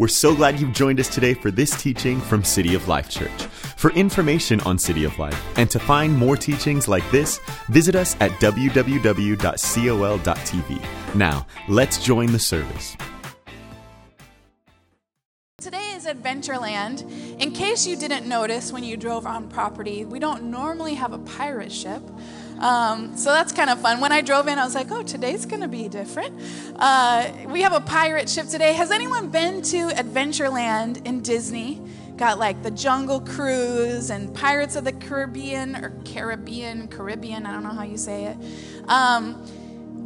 We're so glad you've joined us today for this teaching from City of Life Church. For information on City of Life and to find more teachings like this, visit us at www.col.tv. Now, let's join the service. Today is Adventureland. In case you didn't notice when you drove on property, we don't normally have a pirate ship. Um, so that's kind of fun. When I drove in, I was like, oh, today's going to be different. Uh, we have a pirate ship today. Has anyone been to Adventureland in Disney? Got like the Jungle Cruise and Pirates of the Caribbean or Caribbean, Caribbean, I don't know how you say it. Um,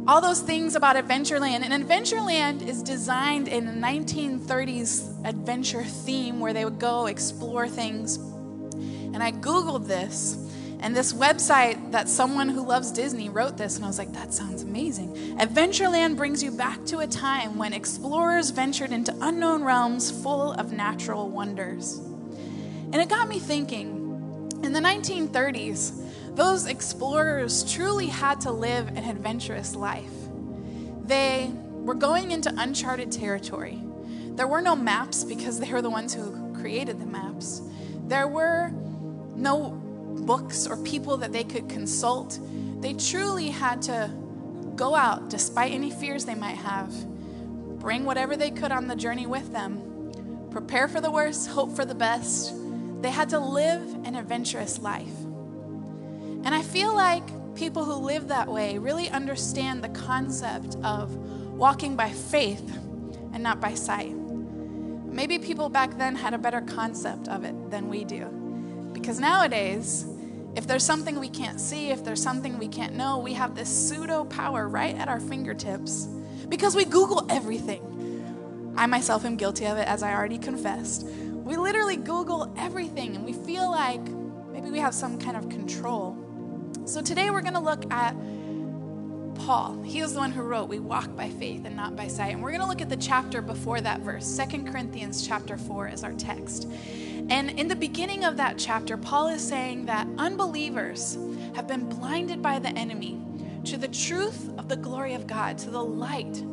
all those things about Adventureland. And Adventureland is designed in a 1930s adventure theme where they would go explore things. And I Googled this and this website that someone who loves Disney wrote this, and I was like, that sounds amazing. Adventureland brings you back to a time when explorers ventured into unknown realms full of natural wonders. And it got me thinking in the 1930s, those explorers truly had to live an adventurous life. They were going into uncharted territory. There were no maps because they were the ones who created the maps. There were no books or people that they could consult. They truly had to go out despite any fears they might have, bring whatever they could on the journey with them, prepare for the worst, hope for the best. They had to live an adventurous life. And I feel like people who live that way really understand the concept of walking by faith and not by sight. Maybe people back then had a better concept of it than we do. Because nowadays, if there's something we can't see, if there's something we can't know, we have this pseudo power right at our fingertips because we Google everything. I myself am guilty of it, as I already confessed. We literally Google everything and we feel like maybe we have some kind of control. So today we're going to look at Paul. He was the one who wrote, We walk by faith and not by sight. And we're going to look at the chapter before that verse. Second Corinthians chapter 4 is our text. And in the beginning of that chapter, Paul is saying that unbelievers have been blinded by the enemy to the truth of the glory of God, to the light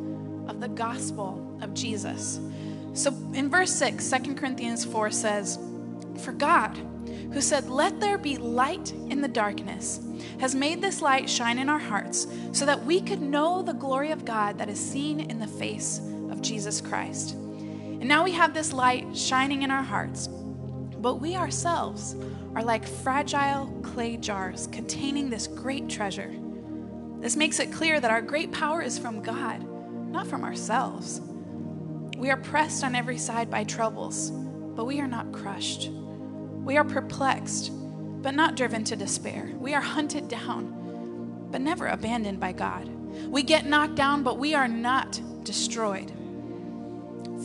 of the gospel of Jesus. So in verse 6, 2 Corinthians 4 says, For God, who said, Let there be light in the darkness, has made this light shine in our hearts so that we could know the glory of God that is seen in the face of Jesus Christ. And now we have this light shining in our hearts. But we ourselves are like fragile clay jars containing this great treasure. This makes it clear that our great power is from God, not from ourselves. We are pressed on every side by troubles, but we are not crushed. We are perplexed, but not driven to despair. We are hunted down, but never abandoned by God. We get knocked down, but we are not destroyed.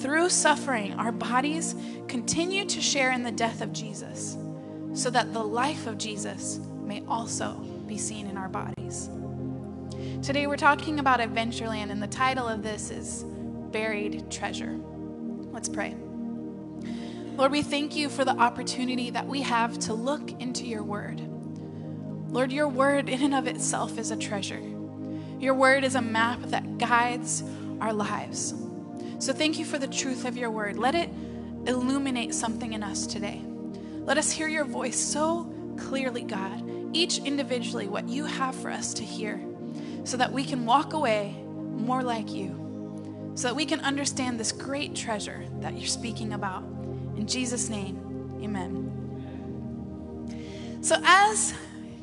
Through suffering, our bodies continue to share in the death of Jesus, so that the life of Jesus may also be seen in our bodies. Today, we're talking about Adventureland, and the title of this is Buried Treasure. Let's pray. Lord, we thank you for the opportunity that we have to look into your word. Lord, your word in and of itself is a treasure. Your word is a map that guides our lives. So thank you for the truth of your word. Let it illuminate something in us today. Let us hear your voice so clearly, God, each individually, what you have for us to hear, so that we can walk away more like you, so that we can understand this great treasure that you're speaking about. In Jesus' name, amen. So, as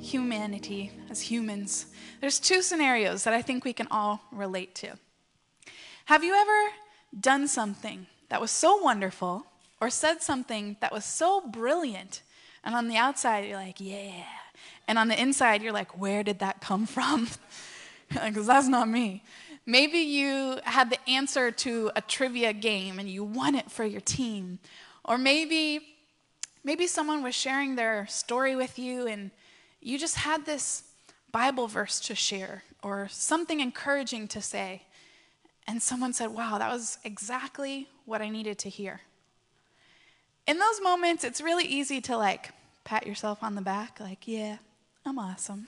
humanity, as humans, there's two scenarios that I think we can all relate to. Have you ever done something that was so wonderful or said something that was so brilliant, and on the outside, you're like, yeah. And on the inside, you're like, where did that come from? Because that's not me. Maybe you had the answer to a trivia game and you won it for your team. Or maybe maybe someone was sharing their story with you and you just had this Bible verse to share or something encouraging to say. And someone said, Wow, that was exactly what I needed to hear. In those moments, it's really easy to like pat yourself on the back, like, Yeah, I'm awesome.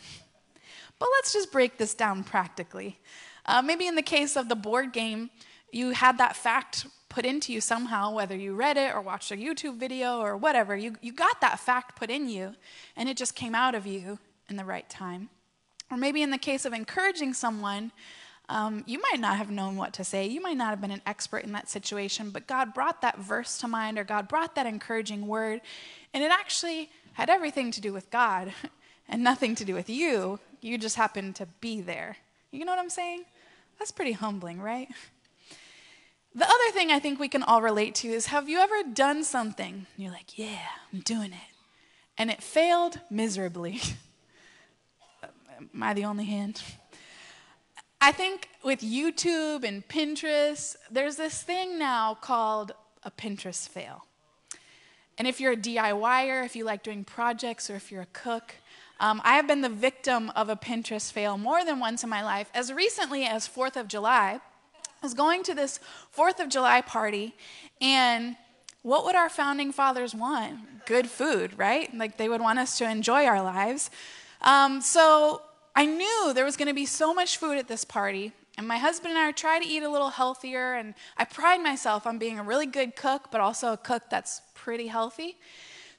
But let's just break this down practically. Uh, maybe in the case of the board game, You had that fact put into you somehow, whether you read it or watched a YouTube video or whatever. You, you got that fact put in you, and it just came out of you in the right time. Or maybe in the case of encouraging someone, um, you might not have known what to say. You might not have been an expert in that situation, but God brought that verse to mind or God brought that encouraging word, and it actually had everything to do with God and nothing to do with you. You just happened to be there. You know what I'm saying? That's pretty humbling, right? The other thing I think we can all relate to is have you ever done something? You're like, yeah, I'm doing it. And it failed miserably. Am I the only hand? I think with YouTube and Pinterest, there's this thing now called a Pinterest fail. And if you're a DIYer, if you like doing projects, or if you're a cook, um, I have been the victim of a Pinterest fail more than once in my life. As recently as 4th of July, I was going to this 4th of July party, and what would our founding fathers want? Good food, right? Like they would want us to enjoy our lives. Um, so I knew there was going to be so much food at this party, and my husband and I try to eat a little healthier, and I pride myself on being a really good cook, but also a cook that's pretty healthy.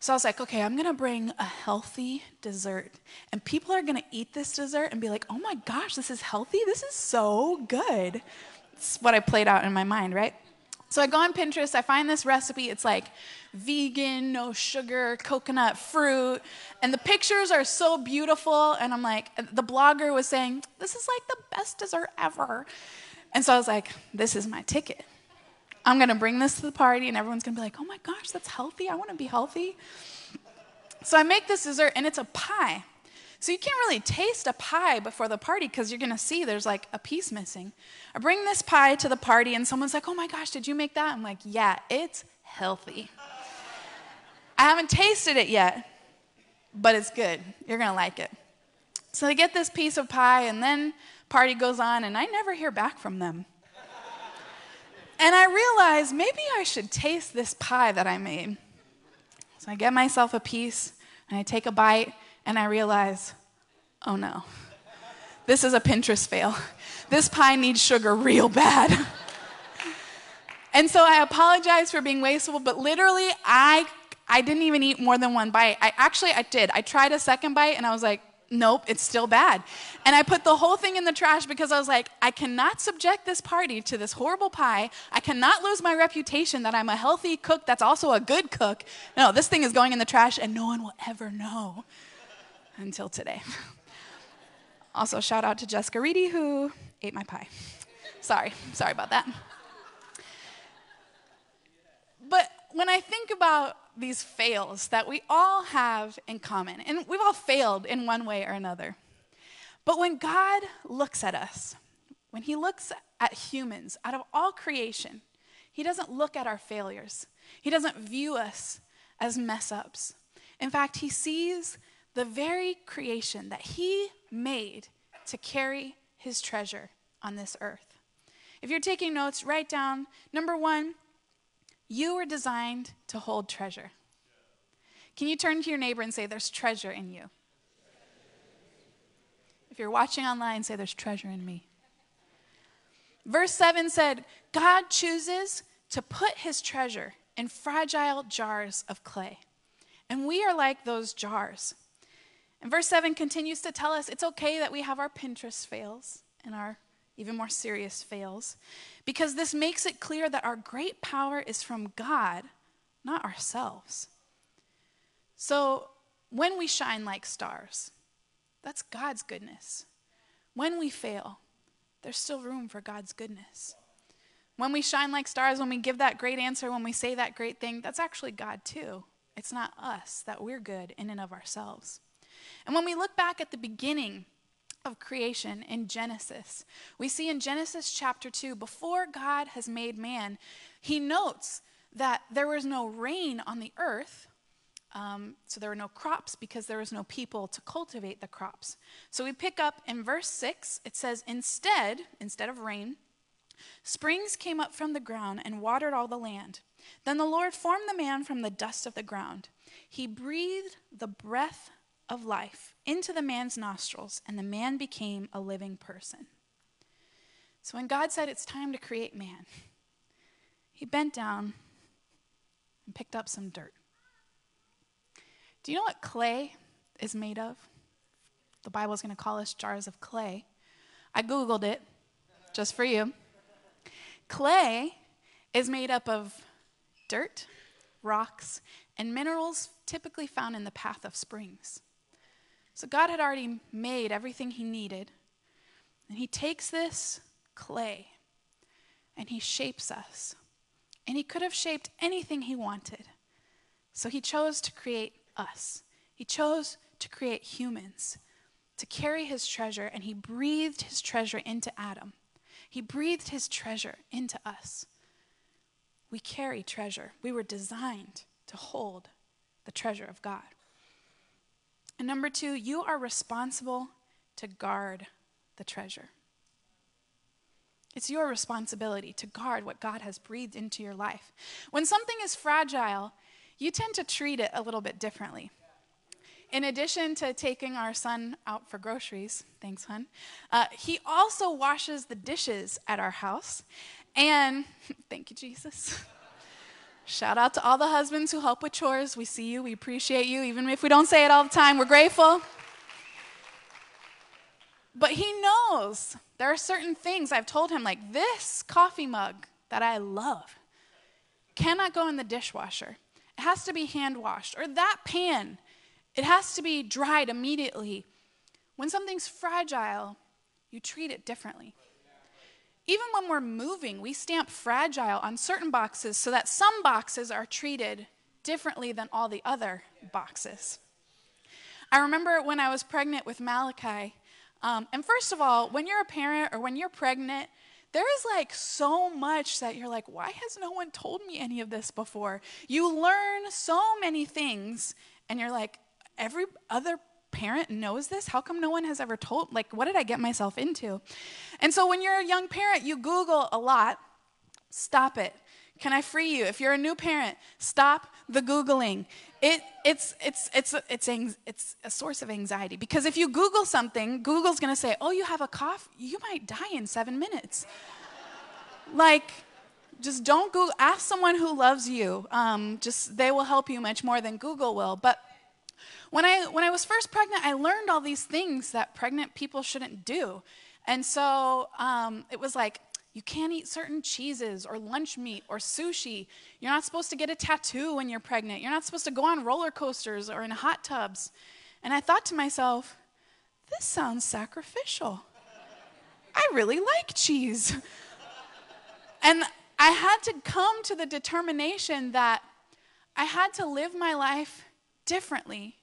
So I was like, okay, I'm gonna bring a healthy dessert. And people are gonna eat this dessert and be like, oh my gosh, this is healthy? This is so good. It's what I played out in my mind, right? So I go on Pinterest, I find this recipe. It's like vegan, no sugar, coconut fruit. And the pictures are so beautiful. And I'm like, the blogger was saying, this is like the best dessert ever. And so I was like, this is my ticket. I'm going to bring this to the party, and everyone's going to be like, oh my gosh, that's healthy. I want to be healthy. So I make this dessert, and it's a pie. So you can't really taste a pie before the party because you're going to see there's like a piece missing. I bring this pie to the party and someone's like, oh my gosh, did you make that? I'm like, yeah, it's healthy. I haven't tasted it yet, but it's good. You're going to like it. So they get this piece of pie and then party goes on and I never hear back from them. and I realize maybe I should taste this pie that I made. So I get myself a piece and I take a bite and I realize, oh no, this is a Pinterest fail. This pie needs sugar real bad. and so I apologize for being wasteful, but literally, I, I didn't even eat more than one bite. I actually, I did. I tried a second bite and I was like, nope, it's still bad. And I put the whole thing in the trash because I was like, I cannot subject this party to this horrible pie. I cannot lose my reputation that I'm a healthy cook that's also a good cook. No, this thing is going in the trash and no one will ever know until today. also, shout out to Jessica Reedy who ate my pie. Sorry, sorry about that. But when I think about these fails that we all have in common, and we've all failed in one way or another, but when God looks at us, when He looks at humans out of all creation, He doesn't look at our failures. He doesn't view us as mess ups. In fact, He sees the very creation that He made to carry His treasure on this earth. If you're taking notes, write down number one, you were designed to hold treasure. Can you turn to your neighbor and say, There's treasure in you? If you're watching online, say, There's treasure in me. Verse 7 said, God chooses to put his treasure in fragile jars of clay. And we are like those jars. And verse 7 continues to tell us it's okay that we have our Pinterest fails and our even more serious fails, because this makes it clear that our great power is from God, not ourselves. So when we shine like stars, that's God's goodness. When we fail, there's still room for God's goodness. When we shine like stars, when we give that great answer, when we say that great thing, that's actually God too. It's not us that we're good in and of ourselves. And when we look back at the beginning of creation in Genesis, we see in Genesis chapter 2, before God has made man, he notes that there was no rain on the earth. Um, so there were no crops because there was no people to cultivate the crops. So we pick up in verse 6, it says, Instead, instead of rain, springs came up from the ground and watered all the land. Then the Lord formed the man from the dust of the ground. He breathed the breath of life into the man's nostrils, and the man became a living person. So when God said it's time to create man, he bent down and picked up some dirt. Do you know what clay is made of? The Bible is going to call us jars of clay. I Googled it just for you. Clay is made up of dirt, rocks, and minerals typically found in the path of springs. So God had already made everything he needed. And he takes this clay and he shapes us. And he could have shaped anything he wanted. So he chose to create us. He chose to create humans to carry his treasure, and he breathed his treasure into Adam. He breathed his treasure into us. We carry treasure. We were designed to hold the treasure of God. And number two, you are responsible to guard the treasure. It's your responsibility to guard what God has breathed into your life. When something is fragile, you tend to treat it a little bit differently. In addition to taking our son out for groceries, thanks, hon, uh, he also washes the dishes at our house. And thank you, Jesus. Shout out to all the husbands who help with chores. We see you, we appreciate you, even if we don't say it all the time, we're grateful. But he knows there are certain things I've told him, like this coffee mug that I love cannot go in the dishwasher. It has to be hand washed. Or that pan, it has to be dried immediately. When something's fragile, you treat it differently. Even when we're moving, we stamp fragile on certain boxes so that some boxes are treated differently than all the other boxes. I remember when I was pregnant with Malachi, um, and first of all, when you're a parent or when you're pregnant, there is like so much that you're like, why has no one told me any of this before? You learn so many things, and you're like, every other parent knows this? How come no one has ever told? Like, what did I get myself into? And so when you're a young parent, you Google a lot. Stop it. Can I free you? If you're a new parent, stop the Googling. It, it's, it's, it's, it's, it's a source of anxiety because if you Google something, Google's going to say, oh, you have a cough? You might die in seven minutes. like, just don't Google. Ask someone who loves you. Um, just they will help you much more than Google will. But when I when I was first pregnant, I learned all these things that pregnant people shouldn't do, and so um, it was like you can't eat certain cheeses or lunch meat or sushi. You're not supposed to get a tattoo when you're pregnant. You're not supposed to go on roller coasters or in hot tubs. And I thought to myself, this sounds sacrificial. I really like cheese. and I had to come to the determination that I had to live my life differently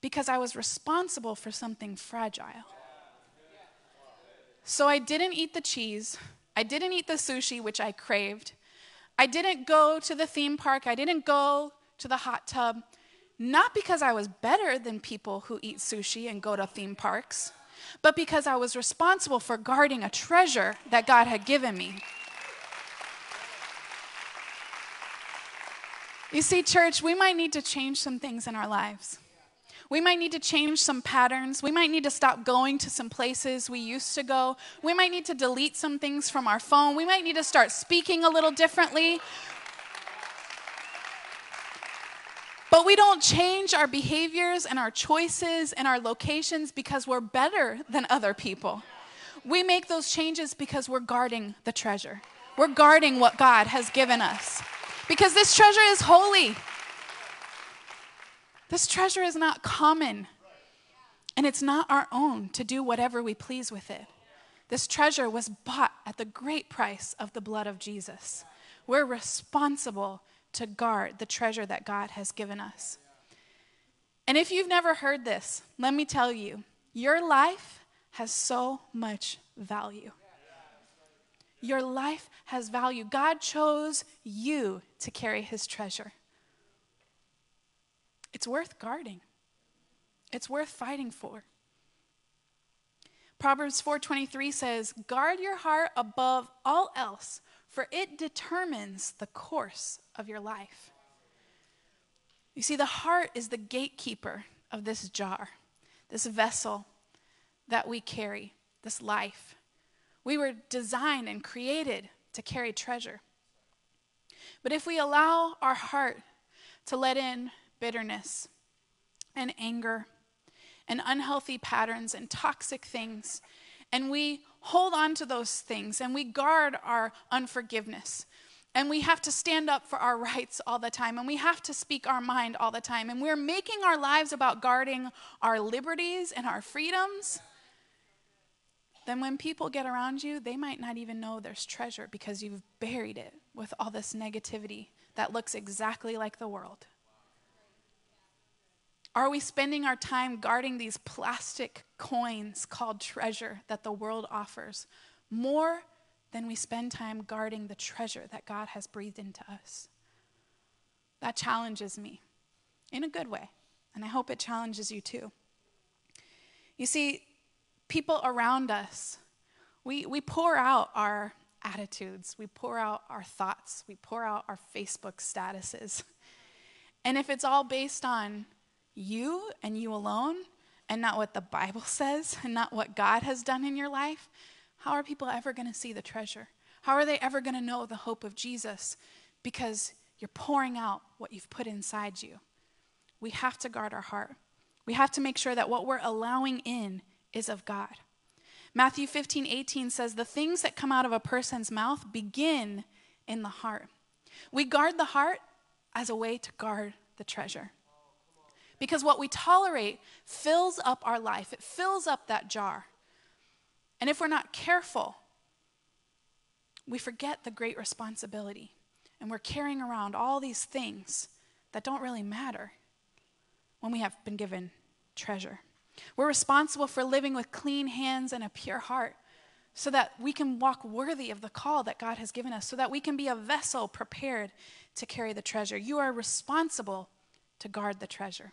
because I was responsible for something fragile. So I didn't eat the cheese. I didn't eat the sushi, which I craved. I didn't go to the theme park. I didn't go to the hot tub. Not because I was better than people who eat sushi and go to theme parks, but because I was responsible for guarding a treasure that God had given me. You see, church, we might need to change some things in our lives. We might need to change some patterns. We might need to stop going to some places we used to go. We might need to delete some things from our phone. We might need to start speaking a little differently. But we don't change our behaviors and our choices and our locations because we're better than other people. We make those changes because we're guarding the treasure. We're guarding what God has given us. Because this treasure is holy. This treasure is not common, and it's not our own to do whatever we please with it. This treasure was bought at the great price of the blood of Jesus. We're responsible to guard the treasure that God has given us. And if you've never heard this, let me tell you your life has so much value. Your life has value. God chose you to carry his treasure. It's worth guarding. It's worth fighting for. Proverbs 4:23 says, "Guard your heart above all else, for it determines the course of your life." You see, the heart is the gatekeeper of this jar, this vessel that we carry, this life. We were designed and created to carry treasure. But if we allow our heart to let in bitterness and anger and unhealthy patterns and toxic things, and we hold on to those things and we guard our unforgiveness, and we have to stand up for our rights all the time, and we have to speak our mind all the time, and we're making our lives about guarding our liberties and our freedoms then when people get around you, they might not even know there's treasure because you've buried it with all this negativity that looks exactly like the world. Are we spending our time guarding these plastic coins called treasure that the world offers more than we spend time guarding the treasure that God has breathed into us? That challenges me in a good way, and I hope it challenges you too. You see, people around us, we, we pour out our attitudes, we pour out our thoughts, we pour out our Facebook statuses. And if it's all based on you and you alone, and not what the Bible says, and not what God has done in your life, how are people ever going to see the treasure? How are they ever going to know the hope of Jesus? Because you're pouring out what you've put inside you. We have to guard our heart. We have to make sure that what we're allowing in is of God. Matthew 15, 18 says, The things that come out of a person's mouth begin in the heart. We guard the heart as a way to guard the treasure. Because what we tolerate fills up our life, it fills up that jar. And if we're not careful, we forget the great responsibility. And we're carrying around all these things that don't really matter when we have been given treasure. We're responsible for living with clean hands and a pure heart so that we can walk worthy of the call that God has given us, so that we can be a vessel prepared to carry the treasure. You are responsible to guard the treasure.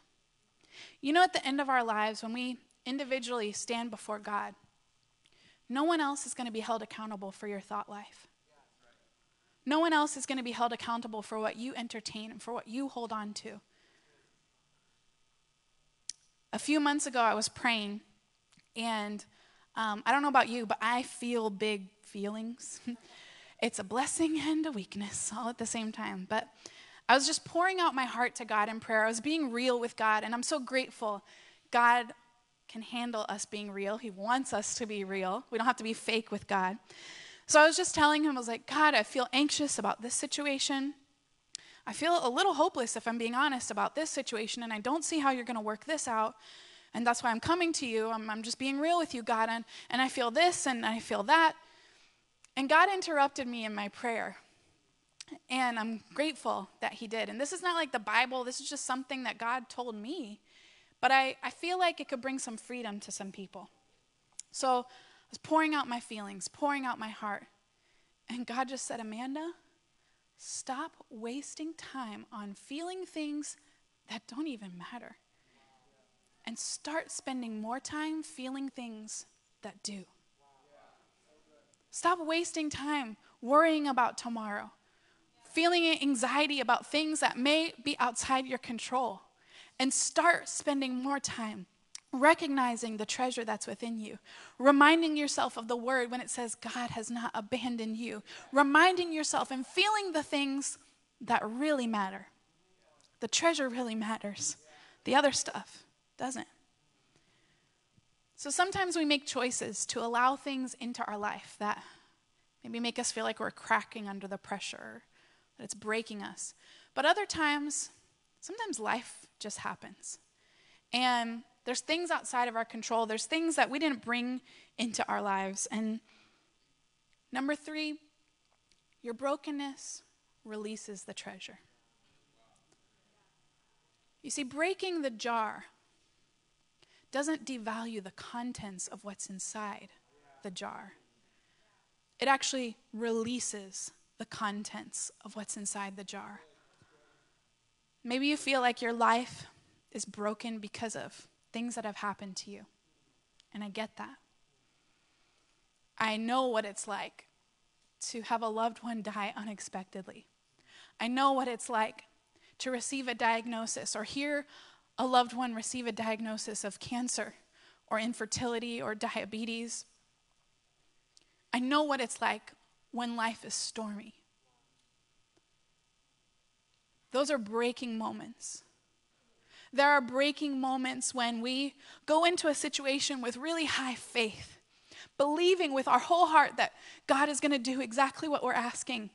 You know, at the end of our lives, when we individually stand before God, no one else is going to be held accountable for your thought life. No one else is going to be held accountable for what you entertain and for what you hold on to. A few months ago, I was praying, and um, I don't know about you, but I feel big feelings. it's a blessing and a weakness all at the same time. But I was just pouring out my heart to God in prayer. I was being real with God, and I'm so grateful. God can handle us being real. He wants us to be real. We don't have to be fake with God. So I was just telling him, I was like, God, I feel anxious about this situation. I feel a little hopeless, if I'm being honest, about this situation, and I don't see how you're going to work this out. And that's why I'm coming to you. I'm, I'm just being real with you, God. And, and I feel this and I feel that. And God interrupted me in my prayer. And I'm grateful that He did. And this is not like the Bible, this is just something that God told me. But I, I feel like it could bring some freedom to some people. So I was pouring out my feelings, pouring out my heart. And God just said, Amanda, Stop wasting time on feeling things that don't even matter. And start spending more time feeling things that do. Stop wasting time worrying about tomorrow, feeling anxiety about things that may be outside your control, and start spending more time recognizing the treasure that's within you, reminding yourself of the word when it says God has not abandoned you, reminding yourself and feeling the things that really matter. The treasure really matters, the other stuff doesn't. So sometimes we make choices to allow things into our life that maybe make us feel like we're cracking under the pressure, that it's breaking us. But other times, sometimes life just happens. And there's things outside of our control, there's things that we didn't bring into our lives. And number three, your brokenness releases the treasure. You see, breaking the jar doesn't devalue the contents of what's inside the jar. It actually releases the contents of what's inside the jar. Maybe you feel like your life is broken because of things that have happened to you. And I get that. I know what it's like to have a loved one die unexpectedly. I know what it's like to receive a diagnosis or hear a loved one receive a diagnosis of cancer or infertility or diabetes. I know what it's like when life is stormy. Those are breaking moments. There are breaking moments when we go into a situation with really high faith, believing with our whole heart that God is going to do exactly what we're asking.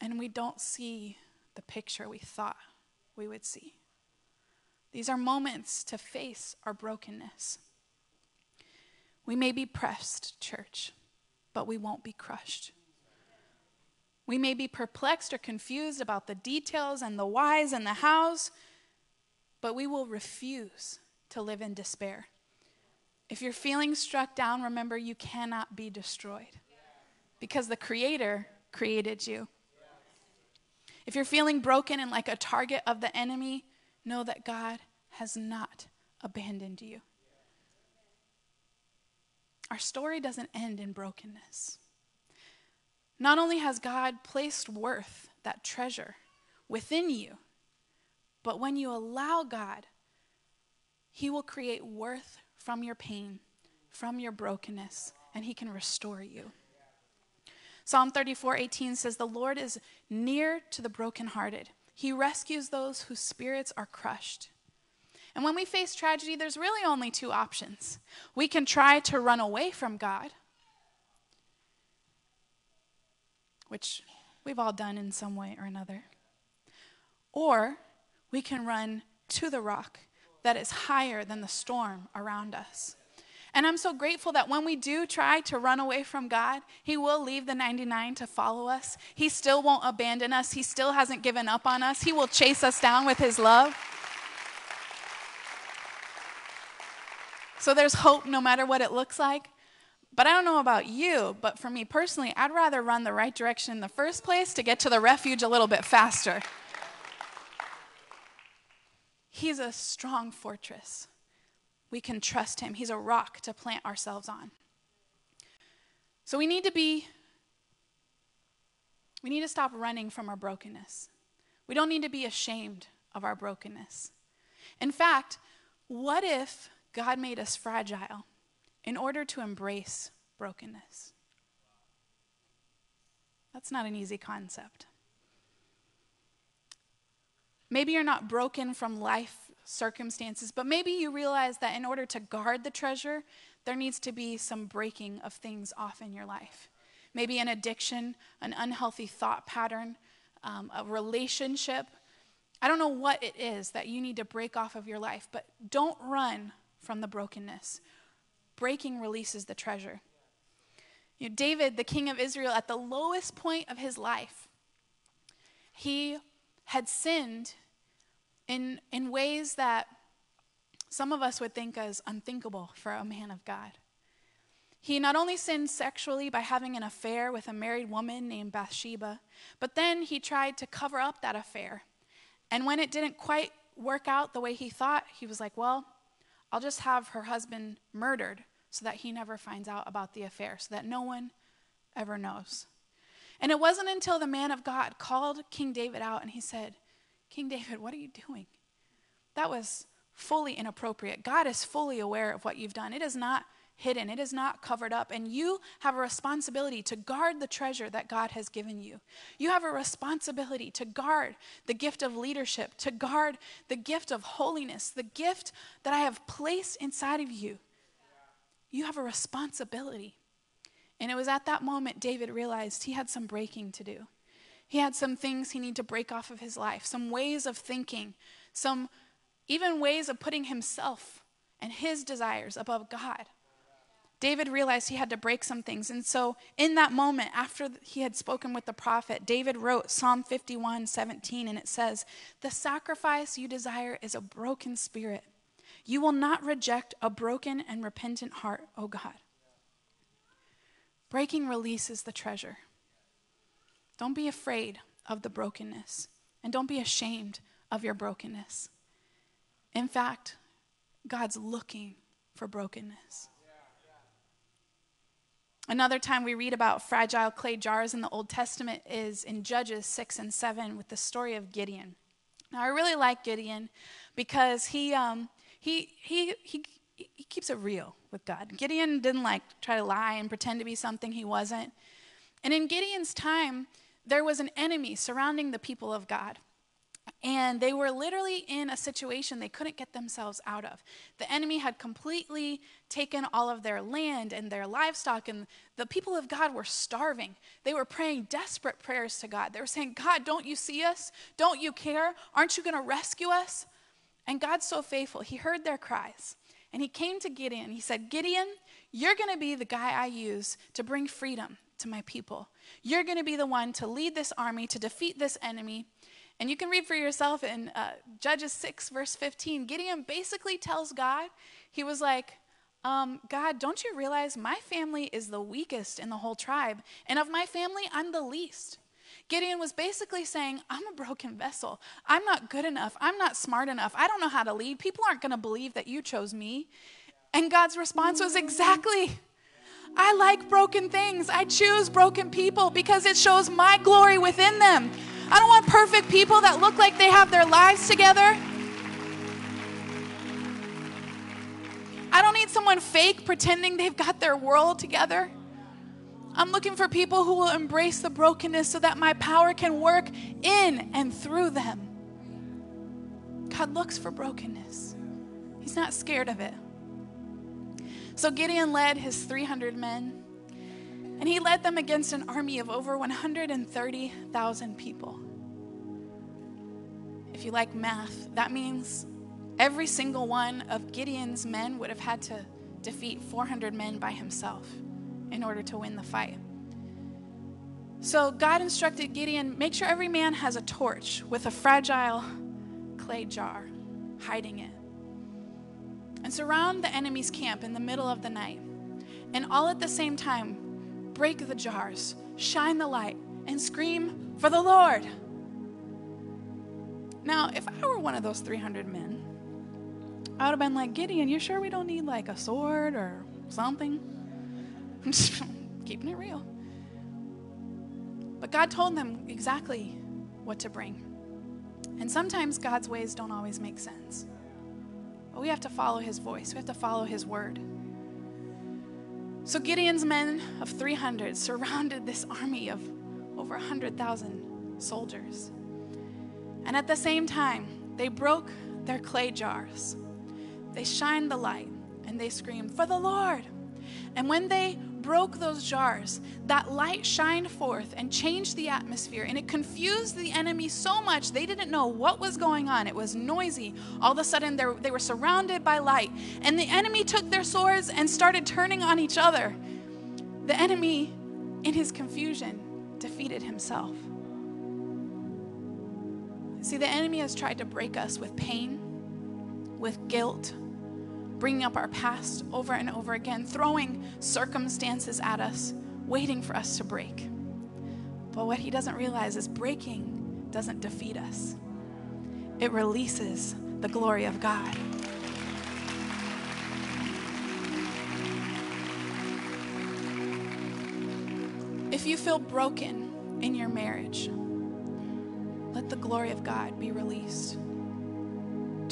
And we don't see the picture we thought we would see. These are moments to face our brokenness. We may be pressed, church, but we won't be crushed. We may be perplexed or confused about the details and the whys and the hows, but we will refuse to live in despair. If you're feeling struck down, remember you cannot be destroyed because the Creator created you. If you're feeling broken and like a target of the enemy, know that God has not abandoned you. Our story doesn't end in brokenness. Not only has God placed worth, that treasure, within you, but when you allow God, He will create worth from your pain, from your brokenness, and He can restore you. Psalm 34 18 says, The Lord is near to the brokenhearted. He rescues those whose spirits are crushed. And when we face tragedy, there's really only two options. We can try to run away from God, which we've all done in some way or another, or we can run to the rock that is higher than the storm around us. And I'm so grateful that when we do try to run away from God, He will leave the 99 to follow us. He still won't abandon us. He still hasn't given up on us. He will chase us down with His love. So there's hope no matter what it looks like. But I don't know about you, but for me personally, I'd rather run the right direction in the first place to get to the refuge a little bit faster. He's a strong fortress we can trust him. He's a rock to plant ourselves on. So we need to be, we need to stop running from our brokenness. We don't need to be ashamed of our brokenness. In fact, what if God made us fragile in order to embrace brokenness? That's not an easy concept. Maybe you're not broken from life circumstances, but maybe you realize that in order to guard the treasure, there needs to be some breaking of things off in your life. Maybe an addiction, an unhealthy thought pattern, um, a relationship. I don't know what it is that you need to break off of your life, but don't run from the brokenness. Breaking releases the treasure. You know, David, the king of Israel, at the lowest point of his life, he had sinned in, in ways that some of us would think as unthinkable for a man of God. He not only sinned sexually by having an affair with a married woman named Bathsheba, but then he tried to cover up that affair. And when it didn't quite work out the way he thought, he was like, Well, I'll just have her husband murdered so that he never finds out about the affair, so that no one ever knows. And it wasn't until the man of God called King David out and he said, King David, what are you doing? That was fully inappropriate. God is fully aware of what you've done. It is not hidden, it is not covered up. And you have a responsibility to guard the treasure that God has given you. You have a responsibility to guard the gift of leadership, to guard the gift of holiness, the gift that I have placed inside of you. You have a responsibility. And it was at that moment David realized he had some breaking to do. He had some things he needed to break off of his life, some ways of thinking, some even ways of putting himself and his desires above God. David realized he had to break some things. And so, in that moment, after he had spoken with the prophet, David wrote Psalm 51 17, and it says, The sacrifice you desire is a broken spirit. You will not reject a broken and repentant heart, O God. Breaking releases the treasure. Don't be afraid of the brokenness, and don't be ashamed of your brokenness. In fact, God's looking for brokenness. Another time we read about fragile clay jars in the Old Testament is in Judges 6 and 7 with the story of Gideon. Now, I really like Gideon because he, um, he, he, he, he keeps it real with God. Gideon didn't like try to lie and pretend to be something he wasn't. And in Gideon's time, there was an enemy surrounding the people of God. And they were literally in a situation they couldn't get themselves out of. The enemy had completely taken all of their land and their livestock, and the people of God were starving. They were praying desperate prayers to God. They were saying, God, don't you see us? Don't you care? Aren't you going to rescue us? And God's so faithful. He heard their cries. And he came to Gideon. He said, Gideon, you're going to be the guy I use to bring freedom to my people. You're going to be the one to lead this army, to defeat this enemy. And you can read for yourself in uh, Judges 6, verse 15. Gideon basically tells God, he was like, um, God, don't you realize my family is the weakest in the whole tribe? And of my family, I'm the least. Gideon was basically saying, I'm a broken vessel. I'm not good enough. I'm not smart enough. I don't know how to lead. People aren't going to believe that you chose me. And God's response was exactly I like broken things. I choose broken people because it shows my glory within them. I don't want perfect people that look like they have their lives together. I don't need someone fake pretending they've got their world together. I'm looking for people who will embrace the brokenness so that my power can work in and through them. God looks for brokenness, He's not scared of it. So Gideon led his 300 men and he led them against an army of over 130,000 people. If you like math, that means every single one of Gideon's men would have had to defeat 400 men by himself in order to win the fight. So God instructed Gideon make sure every man has a torch with a fragile clay jar, hiding it. And surround the enemy's camp in the middle of the night. And all at the same time, break the jars, shine the light, and scream for the Lord. Now, if I were one of those 300 men, I would have been like, Gideon, you sure we don't need like a sword or something? I'm just keeping it real. But God told them exactly what to bring. And sometimes God's ways don't always make sense. But we have to follow his voice, we have to follow his word. So Gideon's men of 300 surrounded this army of over 100,000 soldiers. And at the same time, they broke their clay jars. They shined the light and they screamed, For the Lord! And when they broke those jars, that light shined forth and changed the atmosphere. And it confused the enemy so much they didn't know what was going on. It was noisy. All of a sudden, they were surrounded by light. And the enemy took their swords and started turning on each other. The enemy, in his confusion, defeated himself. See, the enemy has tried to break us with pain, with guilt bringing up our past over and over again, throwing circumstances at us, waiting for us to break. But what he doesn't realize is breaking doesn't defeat us, it releases the glory of God. If you feel broken in your marriage, let the glory of God be released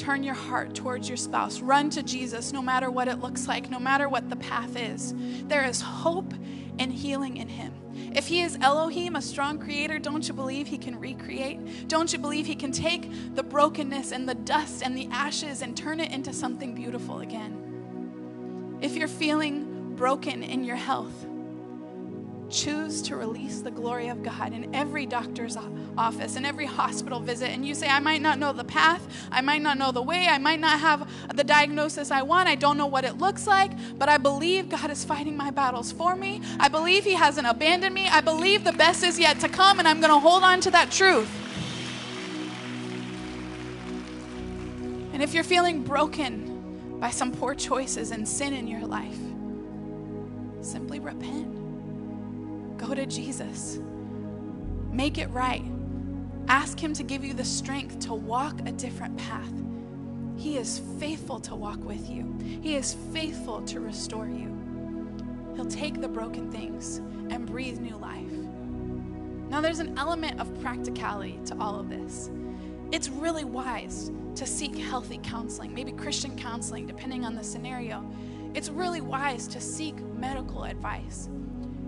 turn your heart towards your spouse. Run to Jesus no matter what it looks like, no matter what the path is. There is hope and healing in Him. If He is Elohim, a strong creator, don't you believe He can recreate? Don't you believe He can take the brokenness and the dust and the ashes and turn it into something beautiful again? If you're feeling broken in your health, choose to release the glory of God in every doctor's office, in every hospital visit, and you say, I might not know the path, I might not know the way, I might not have the diagnosis I want, I don't know what it looks like, but I believe God is fighting my battles for me. I believe He hasn't abandoned me. I believe the best is yet to come, and I'm going to hold on to that truth. And if you're feeling broken by some poor choices and sin in your life, simply repent. Go to Jesus. Make it right. Ask Him to give you the strength to walk a different path. He is faithful to walk with you, He is faithful to restore you. He'll take the broken things and breathe new life. Now, there's an element of practicality to all of this. It's really wise to seek healthy counseling, maybe Christian counseling, depending on the scenario. It's really wise to seek medical advice.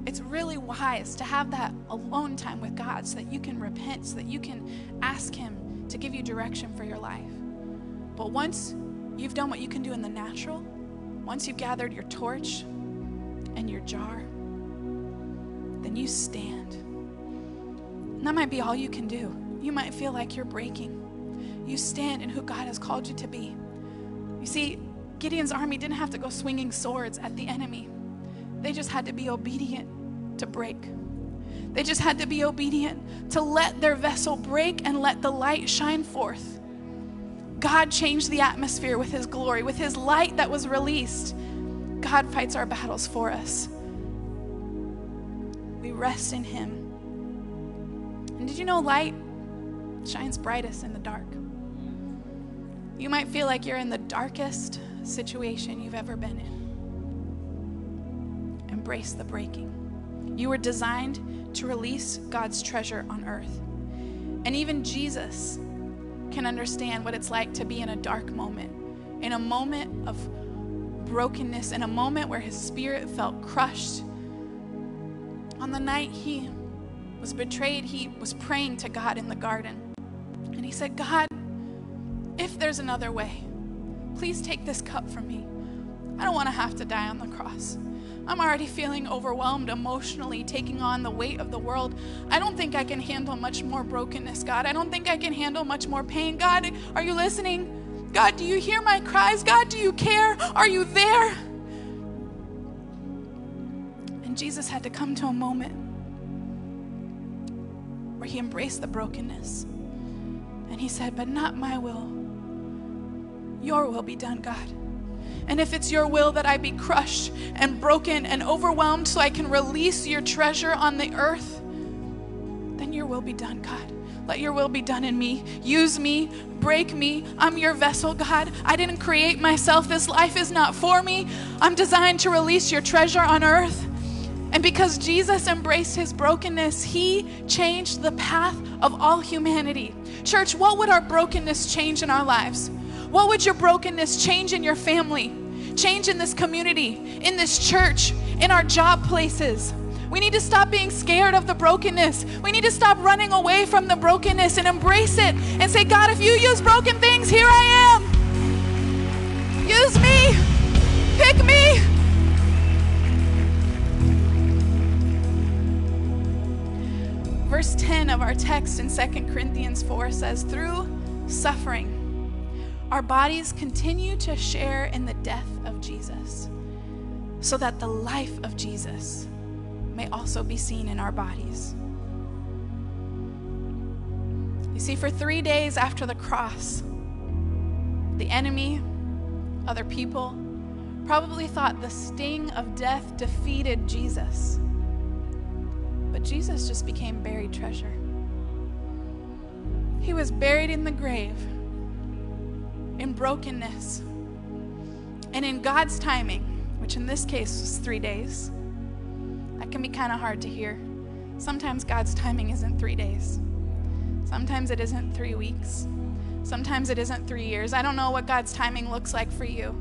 It's really wise to have that alone time with God so that you can repent, so that you can ask Him to give you direction for your life. But once you've done what you can do in the natural, once you've gathered your torch and your jar, then you stand. And that might be all you can do. You might feel like you're breaking. You stand in who God has called you to be. You see, Gideon's army didn't have to go swinging swords at the enemy, they just had to be obedient to break. They just had to be obedient to let their vessel break and let the light shine forth. God changed the atmosphere with His glory, with His light that was released. God fights our battles for us. We rest in Him. And did you know light shines brightest in the dark? You might feel like you're in the darkest situation you've ever been in. Embrace the breaking. You were designed to release God's treasure on earth. And even Jesus can understand what it's like to be in a dark moment, in a moment of brokenness, in a moment where his spirit felt crushed. On the night he was betrayed, he was praying to God in the garden. And he said, God, if there's another way, please take this cup from me. I don't want to have to die on the cross. I'm already feeling overwhelmed emotionally, taking on the weight of the world. I don't think I can handle much more brokenness, God. I don't think I can handle much more pain. God, are you listening? God, do you hear my cries? God, do you care? Are you there? And Jesus had to come to a moment where he embraced the brokenness. And he said, But not my will, your will be done, God. And if it's your will that I be crushed and broken and overwhelmed so I can release your treasure on the earth, then your will be done, God. Let your will be done in me. Use me, break me. I'm your vessel, God. I didn't create myself. This life is not for me. I'm designed to release your treasure on earth. And because Jesus embraced his brokenness, he changed the path of all humanity. Church, what would our brokenness change in our lives? What would your brokenness change in your family, change in this community, in this church, in our job places? We need to stop being scared of the brokenness. We need to stop running away from the brokenness and embrace it and say, God, if you use broken things, here I am. Use me. Pick me. Verse 10 of our text in 2 Corinthians 4 says, Through suffering, our bodies continue to share in the death of Jesus, so that the life of Jesus may also be seen in our bodies. You see, for three days after the cross, the enemy, other people, probably thought the sting of death defeated Jesus. But Jesus just became buried treasure. He was buried in the grave in brokenness. And in God's timing, which in this case was three days, that can be kind of hard to hear. Sometimes God's timing isn't three days, sometimes it isn't three weeks, sometimes it isn't three years. I don't know what God's timing looks like for you,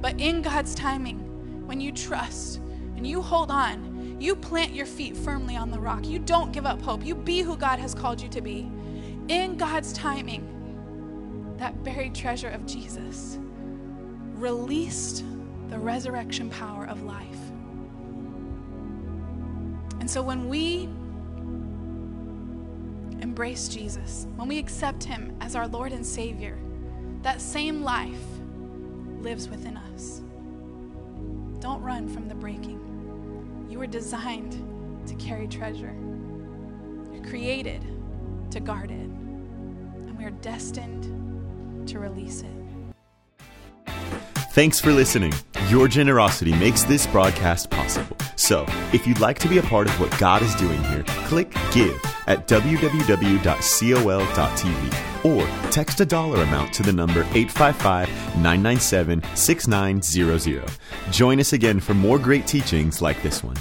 but in God's timing, when you trust and you hold on, you plant your feet firmly on the rock. You don't give up hope. You be who God has called you to be. In God's timing, that buried treasure of Jesus released the resurrection power of life. And so when we embrace Jesus, when we accept Him as our Lord and Savior, that same life lives within us. Don't run from the breaking. You were designed to carry treasure, you're created to guard it, and we are destined to release it. Thanks for listening. Your generosity makes this broadcast possible. So, if you'd like to be a part of what God is doing here, click Give at www.col.tv or text a dollar amount to the number 855 997 6900. Join us again for more great teachings like this one.